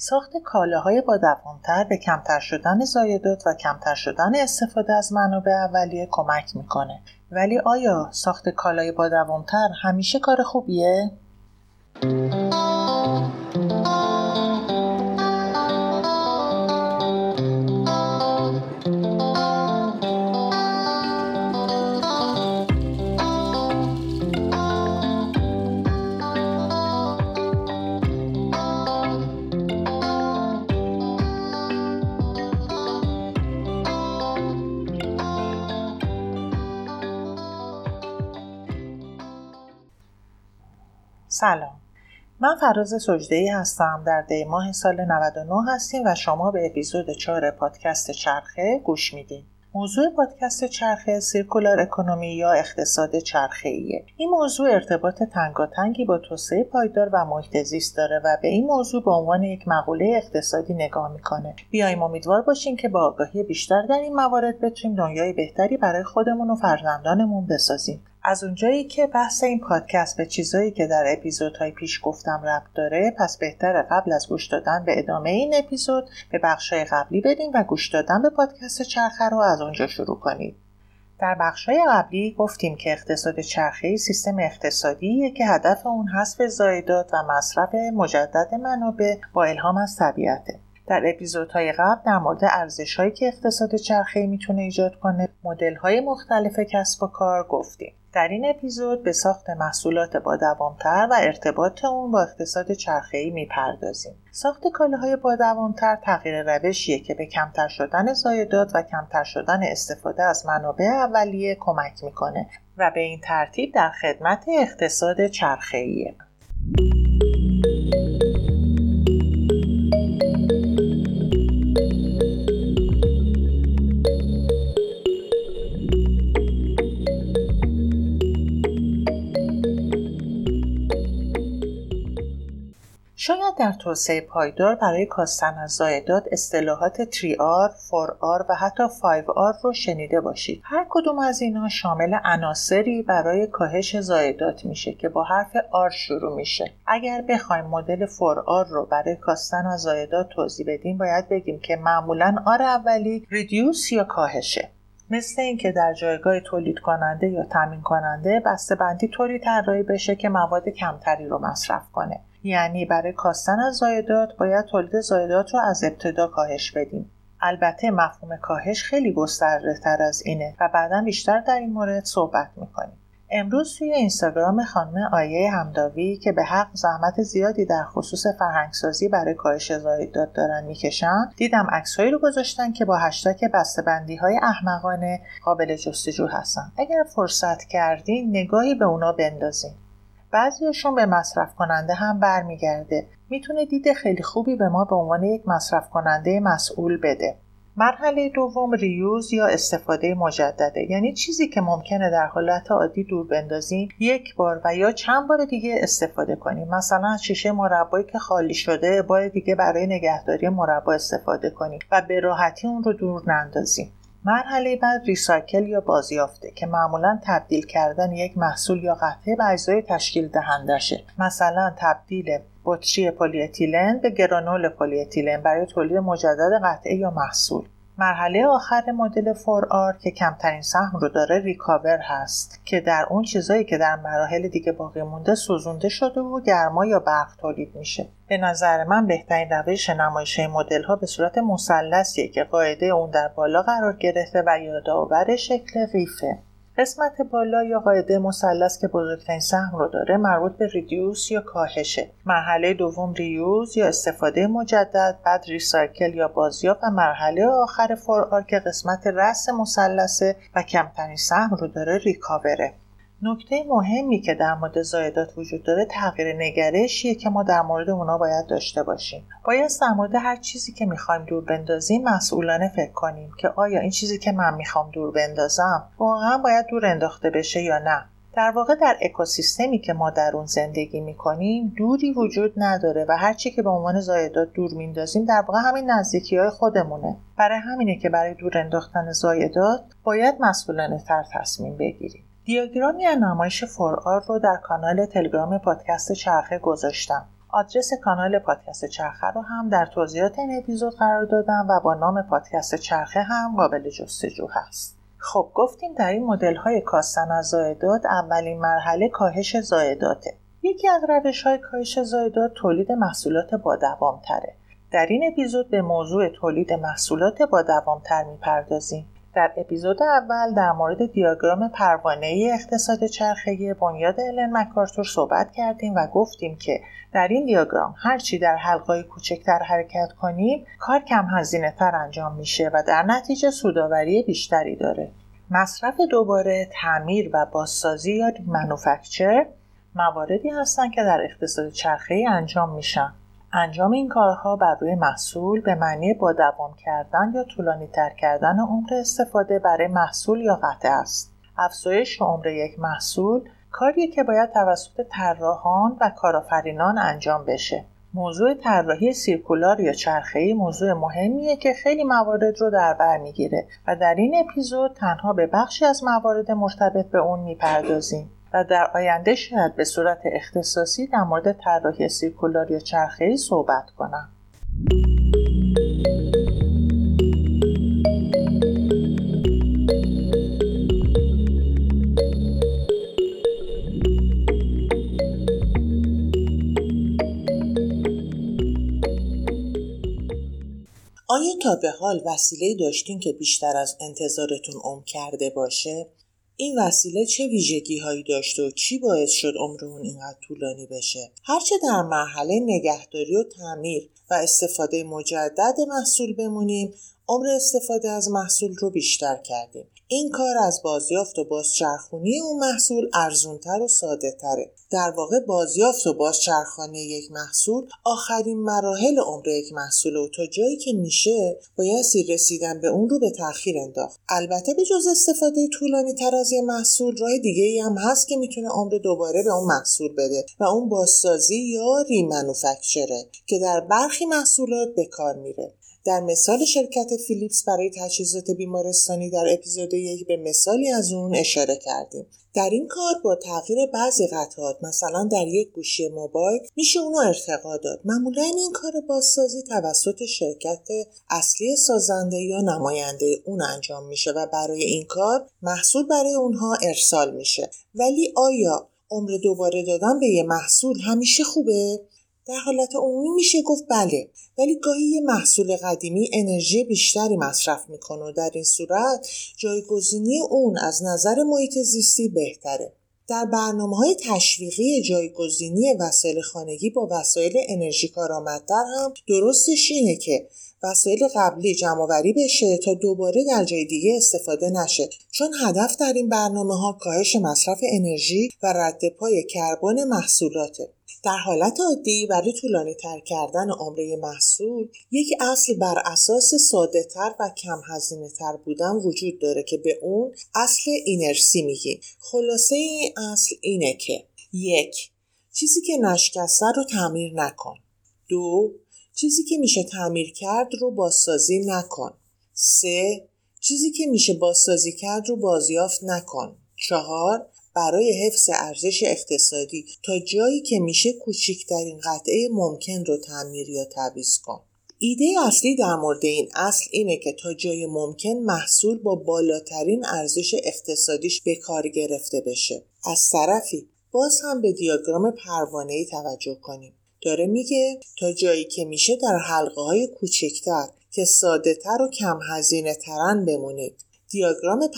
ساخت کالاهای با دوامتر به کمتر شدن زایدات و کمتر شدن استفاده از منابع اولیه کمک می‌کنه ولی آیا ساخت کالای با دوامتر همیشه کار خوبیه؟ سلام من فراز سجده هستم در دی ماه سال 99 هستیم و شما به اپیزود 4 پادکست چرخه گوش میدین موضوع پادکست چرخه سیرکولار اکونومی یا اقتصاد چرخه ایه. این موضوع ارتباط تنگاتنگی با توسعه پایدار و محیط زیست داره و به این موضوع به عنوان یک مقوله اقتصادی نگاه می‌کنه. بیایم امیدوار باشیم که با آگاهی بیشتر در این موارد بتونیم دنیای بهتری برای خودمون و فرزندانمون بسازیم. از اونجایی که بحث این پادکست به چیزایی که در اپیزودهای پیش گفتم ربط داره پس بهتر قبل از گوش دادن به ادامه این اپیزود به بخشهای قبلی بدیم و گوش دادن به پادکست چرخه رو از اونجا شروع کنید در بخشهای قبلی گفتیم که اقتصاد چرخه‌ای سیستم اقتصادیه که هدف اون حذف زایدات و مصرف مجدد منابع با الهام از طبیعته. در اپیزودهای قبل در مورد ارزشهایی که اقتصاد چرخه‌ای می‌تونه ایجاد کنه مدل‌های مختلف کسب و کار گفتیم در این اپیزود به ساخت محصولات با دوامتر و ارتباط اون با اقتصاد چرخه‌ای می‌پردازیم. ساخت کالاهای با دوامتر تغییر روشیه که به کمتر شدن زایدات و کمتر شدن استفاده از منابع اولیه کمک می‌کنه و به این ترتیب در خدمت اقتصاد چرخه‌ایه. در توسعه پایدار برای کاستن از زایدات اصطلاحات 3R, 4R و حتی 5R رو شنیده باشید. هر کدوم از اینا شامل عناصری برای کاهش زایدات میشه که با حرف R شروع میشه. اگر بخوایم مدل 4R رو برای کاستن از زایدات توضیح بدیم باید بگیم که معمولا R اولی ریدیوس یا کاهشه. مثل اینکه در جایگاه تولید کننده یا تامین کننده بسته بندی طوری طراحی بشه که مواد کمتری رو مصرف کنه یعنی برای کاستن از زایدات باید تولید زایدات رو از ابتدا کاهش بدیم. البته مفهوم کاهش خیلی گسترده تر از اینه و بعدا بیشتر در این مورد صحبت می‌کنیم. امروز توی اینستاگرام خانم آیه همداوی که به حق زحمت زیادی در خصوص فرهنگسازی برای کاهش زایدات دارن می‌کشن دیدم عکسهایی رو گذاشتن که با هشتگ بسته‌بندی های احمقانه قابل جستجو هستن. اگر فرصت کردین نگاهی به اونا بندازین. بعضیشون به مصرف کننده هم برمیگرده. می‌تونه دید خیلی خوبی به ما به عنوان یک مصرف کننده مسئول بده. مرحله دوم ریوز یا استفاده مجدده. یعنی چیزی که ممکنه در حالت عادی دور بندازیم یک بار و یا چند بار دیگه استفاده کنیم. مثلا شیشه مربایی که خالی شده بار دیگه برای نگهداری مربا استفاده کنیم و به راحتی اون رو دور نندازیم. مرحله بعد ریسایکل یا بازیافته که معمولا تبدیل کردن یک محصول یا قطعه به اجزای تشکیل دهندشه مثلا تبدیل بطری پلی اتیلن به گرانول پلی اتیلن برای تولید مجدد قطعه یا محصول. مرحله آخر مدل 4R که کمترین سهم رو داره recover هست که در اون چیزایی که در مراحل دیگه باقی مونده سوزونده شده و گرما یا برق تولید میشه. به نظر من بهترین روش نمایش مدل ها به صورت مثلثیه که قاعده اون در بالا قرار گرفته و یادآور شکل قیفه قسمت بالا یا قاعده مثلث که بزرگترین سهم رو داره مربوط به reduce یا کاهشه. مرحله دوم reuse یا استفاده مجدد بعد recycle یا بازیافت و مرحله آخر four که قسمت رأس مثلثه و کمترین سهم رو داره recover ه نکته مهمی که در مورد زایدات وجود داره تغییر نگرشیه که ما در مورد اونا باید داشته باشیم. باید در مورد هر چیزی که می‌خوایم دور بندازیم مسئولانه فکر کنیم که آیا این چیزی که من می‌خوام دور بندازم واقعا باید دور انداخته بشه یا نه. در واقع در اکوسیستمی که ما در اون زندگی می‌کنیم دوری وجود نداره و هرچی که به عنوان زایدات دور میندازیم در واقع همین نزدیکی های خودمونه. برای همینه که برای دور انداختن زایدات باید مسئولانه تر تصمیم بگیریم. دیاگرامی از نمایش فورآر رو در کانال تلگرام پادکست چرخه گذاشتم. آدرس کانال پادکست چرخه رو هم در توضیحات این اپیزود قرار دادم و با نام پادکست چرخه هم قابل جستجو هست. خب گفتیم در این مدل های کاستن از زایدات اولین مرحله کاهش زایداته یکی از روش های کاهش زایدات تولید محصولات با دوام تره در این اپیزود به موضوع تولید محصولات با دوامتر می‌پردازیم. در اپیزود اول در مورد دیاگرام پروانه اقتصاد چرخه‌ای بنیاد الن مکارتور صحبت کردیم و گفتیم که در این دیاگرام هرچی در حلقای کوچکتر حرکت کنیم کار کم هزینه تر انجام میشه و در نتیجه سوداوری بیشتری داره. مصرف دوباره تعمیر و بازسازی یا منوفکچر مواردی هستند که در اقتصاد چرخه‌ای انجام میشن. انجام این کارها بر روی محصول به معنی با دوام کردن یا طولانی تر کردن عمر استفاده برای محصول یا قطعه است. افزایش عمر یک محصول کاریه که باید توسط طراحان و کارآفرینان انجام بشه. موضوع طراحی سیرکولار یا چرخه‌ای موضوع مهمیه که خیلی موارد رو در بر می‌گیره و در این اپیزود تنها به بخشی از موارد مرتبط به اون می‌پردازیم. و در آینده شاید به صورت اختصاصی در مورد طراحی سیرکولار یا چرخه‌ای صحبت کنم. آیا تا به حال وسیله داشتین که بیشتر از انتظارتون عمر کرده باشه؟ این وسیله چه ویژگی هایی داشته و چی باعث شد عمر اون اینقدر طولانی بشه؟ هرچه در مرحله نگهداری و تعمیر و استفاده مجدد محصول بمونیم. عمر استفاده از محصول رو بیشتر کردیم. این کار از بازیافت و بازچرخونی اون محصول ارزونتر و ساده تره. در واقع بازیافت و بازچرخانی یک محصول آخرین مراحل عمر یک محصول و تا جایی که میشه بایستی رسیدن به اون رو به تاخیر انداخت. البته به جز استفاده طولانی تر از یه محصول راه دیگه ای هم هست که می‌تونه عمر دوباره به اون محصول بده و اون بازسازی یا ریمنوفکچره که در برخی محصولات به کار میره. در مثال شرکت فیلیپس برای تجهیزات بیمارستانی در اپیزود یک به مثالی از اون اشاره کردیم. در این کار با تغییر بعضی قطعات مثلا در یک گوشی موبایل میشه اونو ارتقا داد. معمولا این کار بازسازی توسط شرکت اصلی سازنده یا نماینده اون انجام میشه و برای این کار محصول برای اونها ارسال میشه. ولی آیا عمر دوباره دادن به یه محصول همیشه خوبه؟ در حالت عمومی میشه گفت بله ولی گاهی یه محصول قدیمی انرژی بیشتری مصرف می‌کنه و در این صورت جایگزینی اون از نظر محیط زیستی بهتره. در برنامه های تشویقی جایگزینی وسایل خانگی با وسایل انرژی کارآمدتر هم درستش اینه که وسایل قبلی جمعآوری بشه تا دوباره در جای دیگه استفاده نشه. چون هدف در این برنامه ها کاهش مصرف انرژی و رد پای کربن محصولاته. در حالت عادی برای طولانی تر کردن عمره محصول یک اصل بر اساس ساده تر و کم هزینه تر بودن وجود داره که به اون اصل اینرسی میگیم. خلاصه این اصل اینه که یک چیزی که نشکسته رو تعمیر نکن. دو چیزی که میشه تعمیر کرد رو بازسازی نکن. سه چیزی که میشه بازسازی کرد رو بازیافت نکن. چهار برای حفظ ارزش اقتصادی تا جایی که میشه کوچکترین قطعه ممکن رو تعمیر یا تعویض کن. ایده اصلی در مورد این اصل اینه که تا جای ممکن محصول با بالاترین ارزش اقتصادیش به کار گرفته بشه. از طرفی باز هم به دیاگرام پروانه توجه کنیم. داره میگه تا جایی که میشه در حلقه های کوچکتر که ساده تر و کم هزینه ترن بمونید. دیاگرام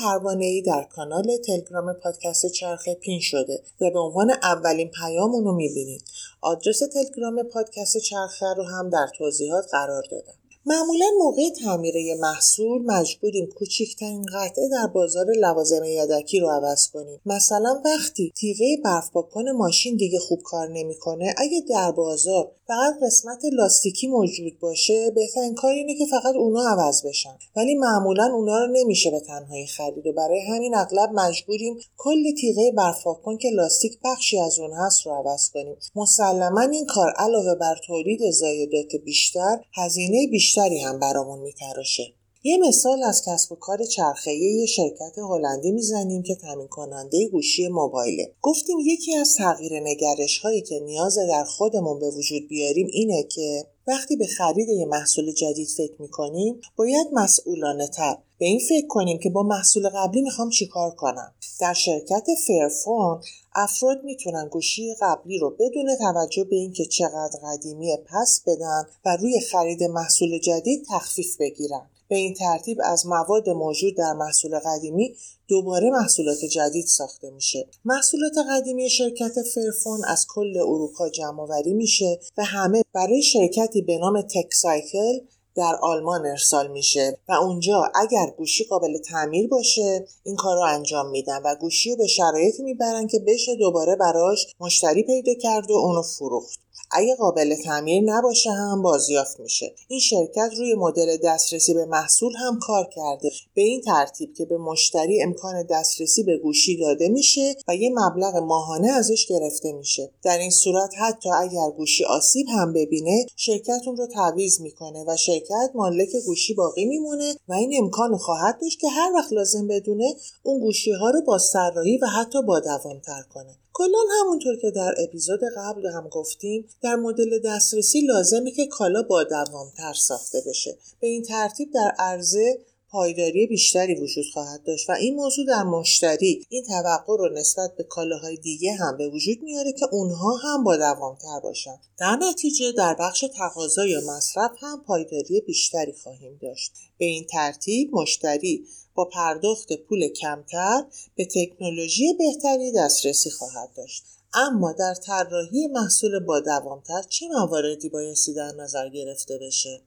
ای در کانال تلگرام پادکست چرخه پین شده و به عنوان اولین پیام اونو می‌بینید. آدرس تلگرام پادکست چرخه رو هم در توضیحات قرار دادم. معمولا موقع تعمیر محصول مجبوریم کوچکترین قطعه در بازار لوازم یدکی رو عوض کنیم. مثلا وقتی تیغه برف پاکن ماشین دیگه خوب کار نمی‌کنه اگه در بازار فقط قسمت لاستیکی موجود باشه بهترین کار اینه که فقط اونا عوض بشن. ولی معمولا اونا رو نمیشه به تنهایی خرید و برای همین اغلب مجبوریم کل تیغه برف کن که لاستیک بخشی از اون هست رو عوض کنیم. مسلما این کار علاوه بر تولید زایدات بیشتر هزینه بیشتری هم برامون میتراشه یه مثال از کسب و کار چرخه‌ای یه شرکت هلندی می‌زنیم که تامین کننده گوشی موبایله. گفتیم یکی از تغییر نگرش هایی که نیاز در خودمون به وجود بیاریم اینه که وقتی به خرید یه محصول جدید فکر می‌کنیم باید مسئولانه تر. به این فکر کنیم که با محصول قبلی می‌خوام چیکار کنم. در شرکت Fairphone افراد می‌تونن گوشی قبلی رو بدون توجه به اینکه چقدر قدیمی پس بدن و روی خرید محصول جدید تخفیف بگیرن. به این ترتیب از مواد موجود در محصول قدیمی دوباره محصولات جدید ساخته میشه. محصولات قدیمی شرکت Fairphone از کل اروپا جمع آوری میشه و همه برای شرکتی به نام Teqcycle در آلمان ارسال میشه و اونجا اگر گوشی قابل تعمیر باشه این کار رو انجام میدن و گوشی رو به شرایطی می‌برن که بشه دوباره براش مشتری پیدا کرد و اونو فروخت. اگه قابل تعمیر نباشه هم بازیافت میشه. این شرکت روی مدل دسترسی به محصول هم کار کرده. به این ترتیب که به مشتری امکان دسترسی به گوشی داده میشه و یه مبلغ ماهانه ازش گرفته میشه. در این صورت حتی اگر گوشی آسیب هم ببینه شرکت اون رو تعویض می‌کنه و شرکت مالک گوشی باقی میمونه و این امکان خواهد داشت که هر وقت لازم بدونه اون گوشی ها رو با سرراهی و حتی با دوامتر کنه. کلا همونطور که در اپیزود قبل هم گفتیم در مدل دسترسی لازمه که کالا با دوامتر ساخته بشه. به این ترتیب در عرضه پایداری بیشتری وجود خواهد داشت و این موضوع در مشتری این توقع رو نسبت به کالاهای دیگه هم به وجود میاره که اونها هم با دوامتر باشن. در نتیجه در بخش تقاضا یا مصرف هم پایداری بیشتری خواهیم داشت. به این ترتیب مشتری با پرداخت پول کمتر به تکنولوژی بهتری دسترسی خواهد داشت. اما در طراحی محصول با دوامتر چه مواردی بایستی در نظر گرفته بشه؟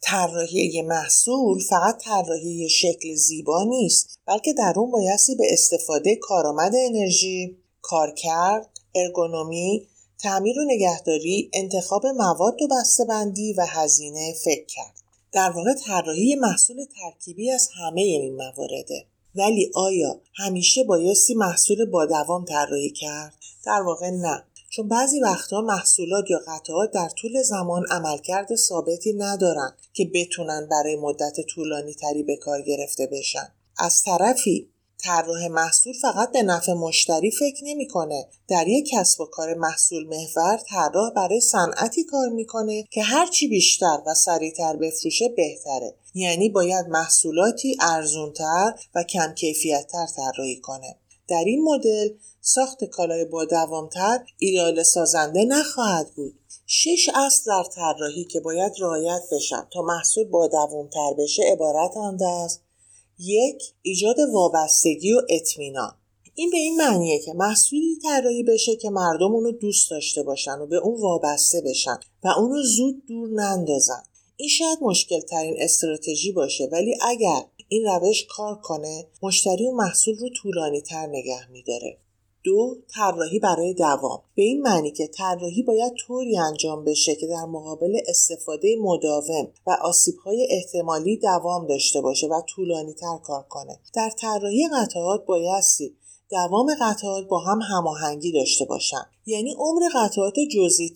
طراحی محصول فقط طراحی شکل زیبا نیست بلکه در اون بایستی به استفاده کارآمد انرژی کارکرد ارگونومی تعمیر و نگهداری انتخاب مواد و بسته‌بندی و هزینه فکر کرد. در واقع طراحی محصول ترکیبی از همه این موارده ولی آیا همیشه بایستی محصول با دوام طراحی کرد؟ در واقع نه. چون بعضی وقتها محصولات یا قطعات در طول زمان عملکرد ثابتی ندارن که بتونن برای مدت طولانی تری به کار گرفته بشن. از طرفی طراح محصول فقط به نفع مشتری فکر نمی‌کنه. در یک کسب و کار محصول محور طراح برای صنعتی کار می‌کنه که هرچی بیشتر و سریعتر بفروشه بهتره. یعنی باید محصولاتی ارزونتر و کم کیفیتتر طراحی کنه. در این مدل ساخت کالای با دوامتر ایدال سازنده نخواهد بود. شش اصل در طراحی که باید رعایت بشن. تا محصول با دوامتر بشه عبارتند از یک ایجاد وابستگی و اطمینان. این به این معنیه که محصولی طراحی بشه که مردم اونو دوست داشته باشن و به اون وابسته بشن و اونو زود دور نندازن. این شاید مشکل ترین استراتژی باشه ولی اگر این روش کار کنه مشتری و محصول رو طولانی تر نگه میداره. دو طراحی برای دوام. به این معنی که طراحی باید طوری انجام بشه که در مقابل استفاده مداوم و آسیبهای احتمالی دوام داشته باشه و طولانی تر کار کنه. در طراحی قطعات بایستی دوام قطعات با هم هماهنگی داشته باشن. یعنی عمر قطعات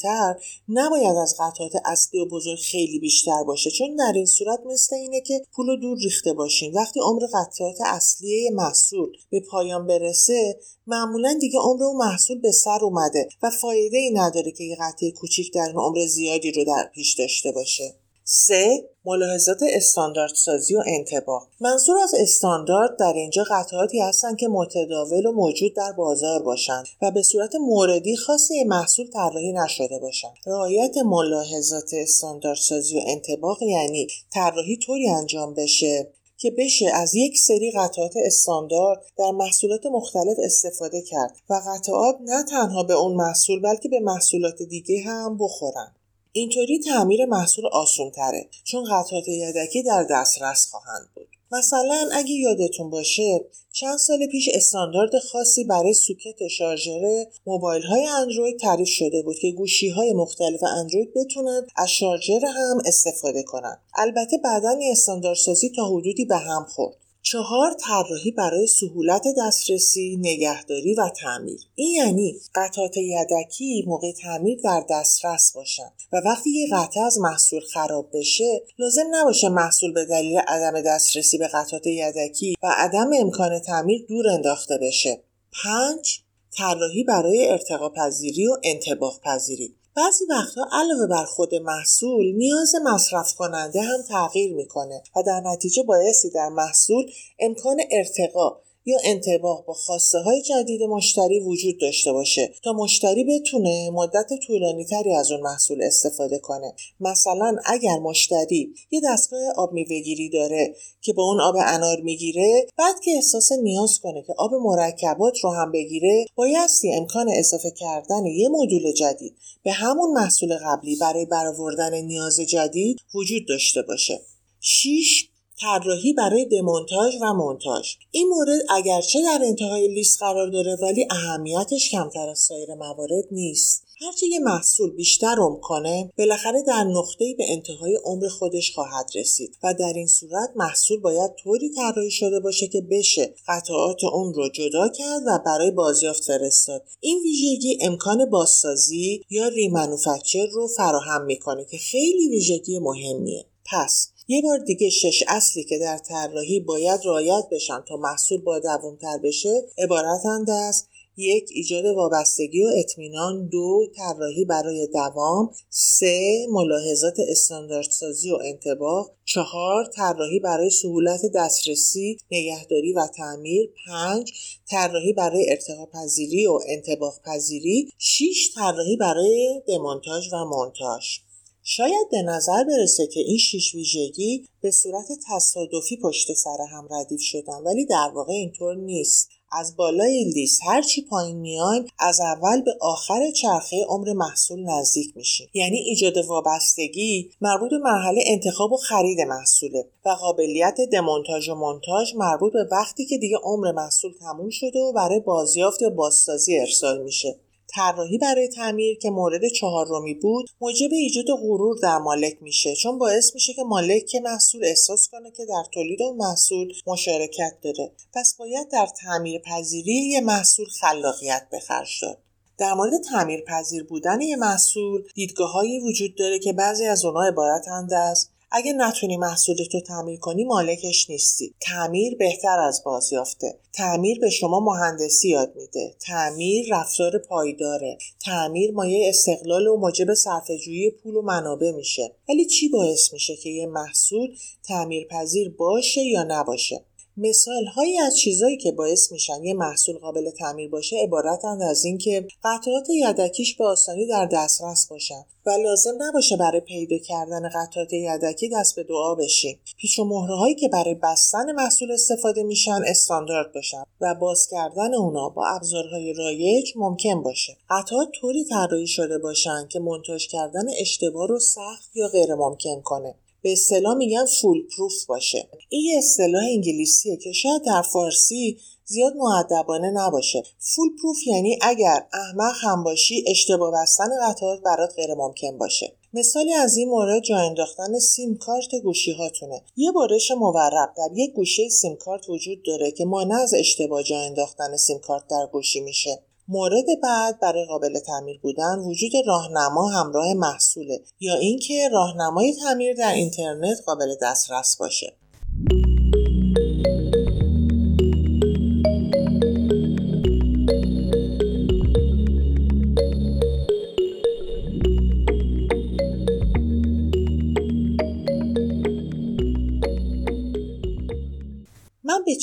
تر نباید از قطعات اصلی و بزرگ خیلی بیشتر باشه چون در این صورت مثل اینه که پول دور ریخته باشین وقتی عمر قطعات اصلی محصول به پایان برسه معمولا دیگه عمر اون محصول به سر اومده و فایده ای نداره که یه قطعه کوچیک در عمر زیادی رو در پیش داشته باشه. سه ملاحظات استانداردسازی و انتباه. منظور از استاندارد در اینجا قطعاتی هستند که متداول و موجود در بازار باشند و به صورت موردی خاصی محصول طراحی نشده باشند. رعایت ملاحظات استانداردسازی و انتباه یعنی طراحی طوری انجام بشه که بشه از یک سری قطعات استاندارد در محصولات مختلف استفاده کرد و قطعات نه تنها به اون محصول بلکه به محصولات دیگه هم بخورن. اینطوری تعمیر محصول آسون تره چون قطعات یدکی در دسترس خواهند بود مثلا اگه یادتون باشه چند سال پیش استاندارد خاصی برای سوکت شارژر موبایل های اندروید تعریف شده بود که گوشی های مختلف اندروید بتونن از شارژر هم استفاده کنند. البته بعدا این استانداردسازی تا حدودی به هم خورد چهار طراحی برای سهولت دسترسی، نگهداری و تعمیر. این یعنی قطعات یدکی موقع تعمیر در دسترس باشن و وقتی یه قطعه از محصول خراب بشه لازم نباشه محصول به دلیل عدم دسترسی به قطعات یدکی و عدم امکان تعمیر دور انداخته بشه. پنج طراحی برای ارتقا پذیری و انتباه پذیری بعضی وقتها علاوه بر خود محصول نیاز مصرف کننده هم تغییر می‌کنه و در نتیجه بایستی در محصول امکان ارتقا یا انتباه با خواسته های جدید مشتری وجود داشته باشه تا مشتری بتونه مدت طولانی تری از اون محصول استفاده کنه. مثلا اگر مشتری یه دستگاه آب میوهگیری داره که با اون آب انار می‌گیره بعد که احساس نیاز کنه که آب مرکبات رو هم بگیره بایستی امکان اضافه کردن یه مدول جدید به همون محصول قبلی برای برآوردن نیاز جدید وجود داشته باشه. 6 طراحی برای دمونتاژ و مونتاژ. این مورد اگرچه در انتهای لیست قرار داره ولی اهمیتش کمتر از سایر موارد نیست. هرچه یه محصول بیشتر عمر کنه بالاخره در نقطه‌ای به انتهای عمر خودش خواهد رسید و در این صورت محصول باید طوری طراحی شده باشه که بشه قطعات اون رو جدا کرد و برای بازیافت فرستاد. این ویژگی امکان بازسازی یا ریمنوفکچر رو فراهم می‌کنه که خیلی ویژگی مهمیه. پس یه بار دیگه شش اصلی که در طراحی باید رعایت بشن تا محصول با دوامتر بشه عبارتند از یک ایجاد وابستگی و اطمینان دو طراحی برای دوام سه ملاحظات استانداردسازی و انتباه چهار طراحی برای سهولت دسترسی نگهداری و تعمیر پنج طراحی برای ارتقا پذیری و انتباه پذیری شیش طراحی برای دمونتاژ و مونتاژ. شاید به نظر برسه که این شیش ویژگی به صورت تصادفی پشت سر هم ردیف شدن ولی در واقع اینطور نیست. از بالای لیست هرچی پایین میایم از اول به آخر چرخه عمر محصول نزدیک میشیم. یعنی ایجاد وابستگی مربوط به مرحله انتخاب و خرید محصوله و قابلیت دمونتاژ و مونتاژ مربوط به وقتی که دیگه عمر محصول تموم شده و برای بازیافت یا بازسازی ارسال میشه. طراحی برای تعمیر که مورد چهارمی بود موجب ایجاد غرور در مالک میشه چون باعث میشه که مالک که محصول احساس کنه که در تولید اون محصول مشارکت داره. پس باید در تعمیر پذیری یه محصول خلاقیت به داد. در مورد تعمیر پذیر بودن یه محصول دیدگاههایی وجود داره که بعضی از اونها عبارتند از اگه نتونی محصولتو تعمیر کنی مالکش نیستی. تعمیر بهتر از بازیافته. تعمیر به شما مهندسی یاد میده. تعمیر رفتار پایداره. تعمیر مایه استقلال و موجب صرفه‌جویی پول و منابع میشه. ولی چی باعث میشه که یه محصول تعمیر پذیر باشه یا نباشه؟ مثال هایی از چیزهایی که باعث میشن یه محصول قابل تعمیر باشه عبارتند از اینکه قطعات یدکیش به آسانی در دسترس باشن و لازم نباشه برای پیدا کردن قطعات یدکی دست به دعا بشیم. پیچ و مهره هایی که برای بستن محصول استفاده میشن استاندارد باشن و باز کردن اونا با ابزارهای رایج ممکن باشه. قطعات طوری طراحی شده باشن که منتاج کردن اشتباه رو سخت یا غیر ممکن کنه. به اصطلاح میگن فول پروف باشه. این یه اصطلاح انگلیسیه که شاید در فارسی زیاد معدبانه نباشه. فول پروف یعنی اگر احمق هم باشی اشتباه بستن قطعات برات غیر ممکن باشه. مثالی از این مورد جا انداختن سیم کارت گوشی هاتونه. یه بارش مورب در یک گوشه سیم کارت وجود داره که مانع از اشتباه جا انداختن سیم کارت در گوشی میشه. مورد بعد برای قابل تعمیر بودن وجود راهنما همراه محصوله یا اینکه راهنمای تعمیر در اینترنت قابل دسترس باشه.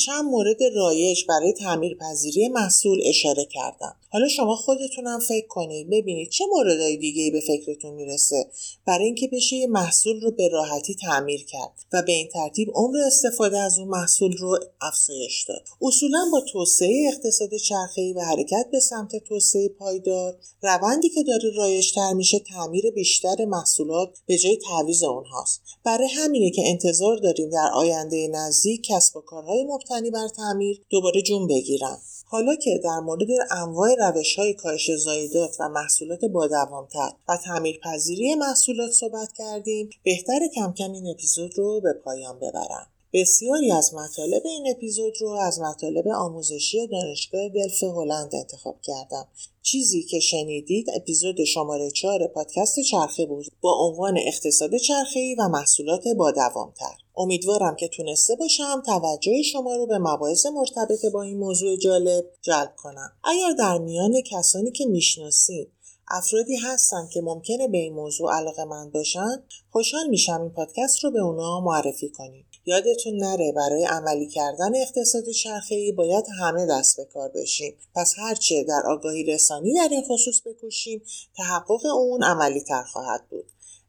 چند مورد رایج برای تعمیر پذیری محصول اشاره کردم. حالا شما خودتونم فکر کنید ببینید چه موردهای دیگه به فکرتون می‌رسه برای اینکه بشه یه محصول رو به راحتی تعمیر کرد و به این ترتیب عمر استفاده از اون محصول رو افزایش داد. اصولا با توسعه اقتصاد چرخه‌ای و حرکت به سمت توسعه پایدار روندی که داره رایجتر میشه تعمیر بیشتر محصولات به جای تعویض اونهاست. برای همینه که انتظار داریم در آینده نزدیک کسب و کارهای مبتنی بر تعمیر دوباره جون بگیرن حالا که در مورد انواع روش های کاهش زایدات و محصولات با دوامتر و تعمیرپذیری محصولات صحبت کردیم بهتر کم کم این اپیزود رو به پایان ببرم. بسیاری از مطالب این اپیزود رو از مطالب آموزشی دانشگاه دلف هلند انتخاب کردم. چیزی که شنیدید اپیزود شماره 4 پادکست چرخه بود با عنوان اقتصاد چرخه‌ای و محصولات با دوامتر. امیدوارم که تونسته باشم توجه شما رو به مباحث مرتبط با این موضوع جالب جلب کنم. اگر در میان کسانی که می‌شناسید افرادی هستن که ممکنه به این موضوع علاقه من باشن خوشحال میشم این پادکست رو به اونا معرفی کنید. یادتون نره برای عملی کردن اقتصاد ای باید همه دست به کار بشیم. پس هرچه در آگاهی رسانی در این خصوص بکوشیم تحقق اون عملی تر خواهد بود.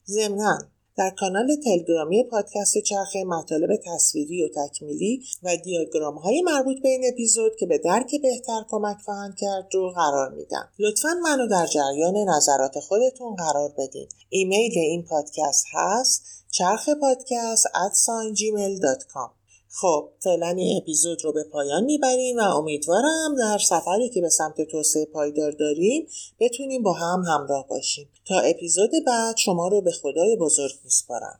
ضمنا در کانال تلگرامی پادکست چرخه مطالب تصویری و تکمیلی و دیاگرام های مربوط به این اپیزود که به درک بهتر کمک خواهند کرد رو قرار میدم. لطفا منو در جریان نظرات خودتون قرار بدین. ایمیل این پادکست هست چرخ پادکست at خب فعلا این اپیزود رو به پایان می‌بریم و امیدوارم در سفری که به سمت توسعه پایدار داریم بتونیم با هم همراه باشیم. تا اپیزود بعد شما رو به خدای بزرگ میسپارم.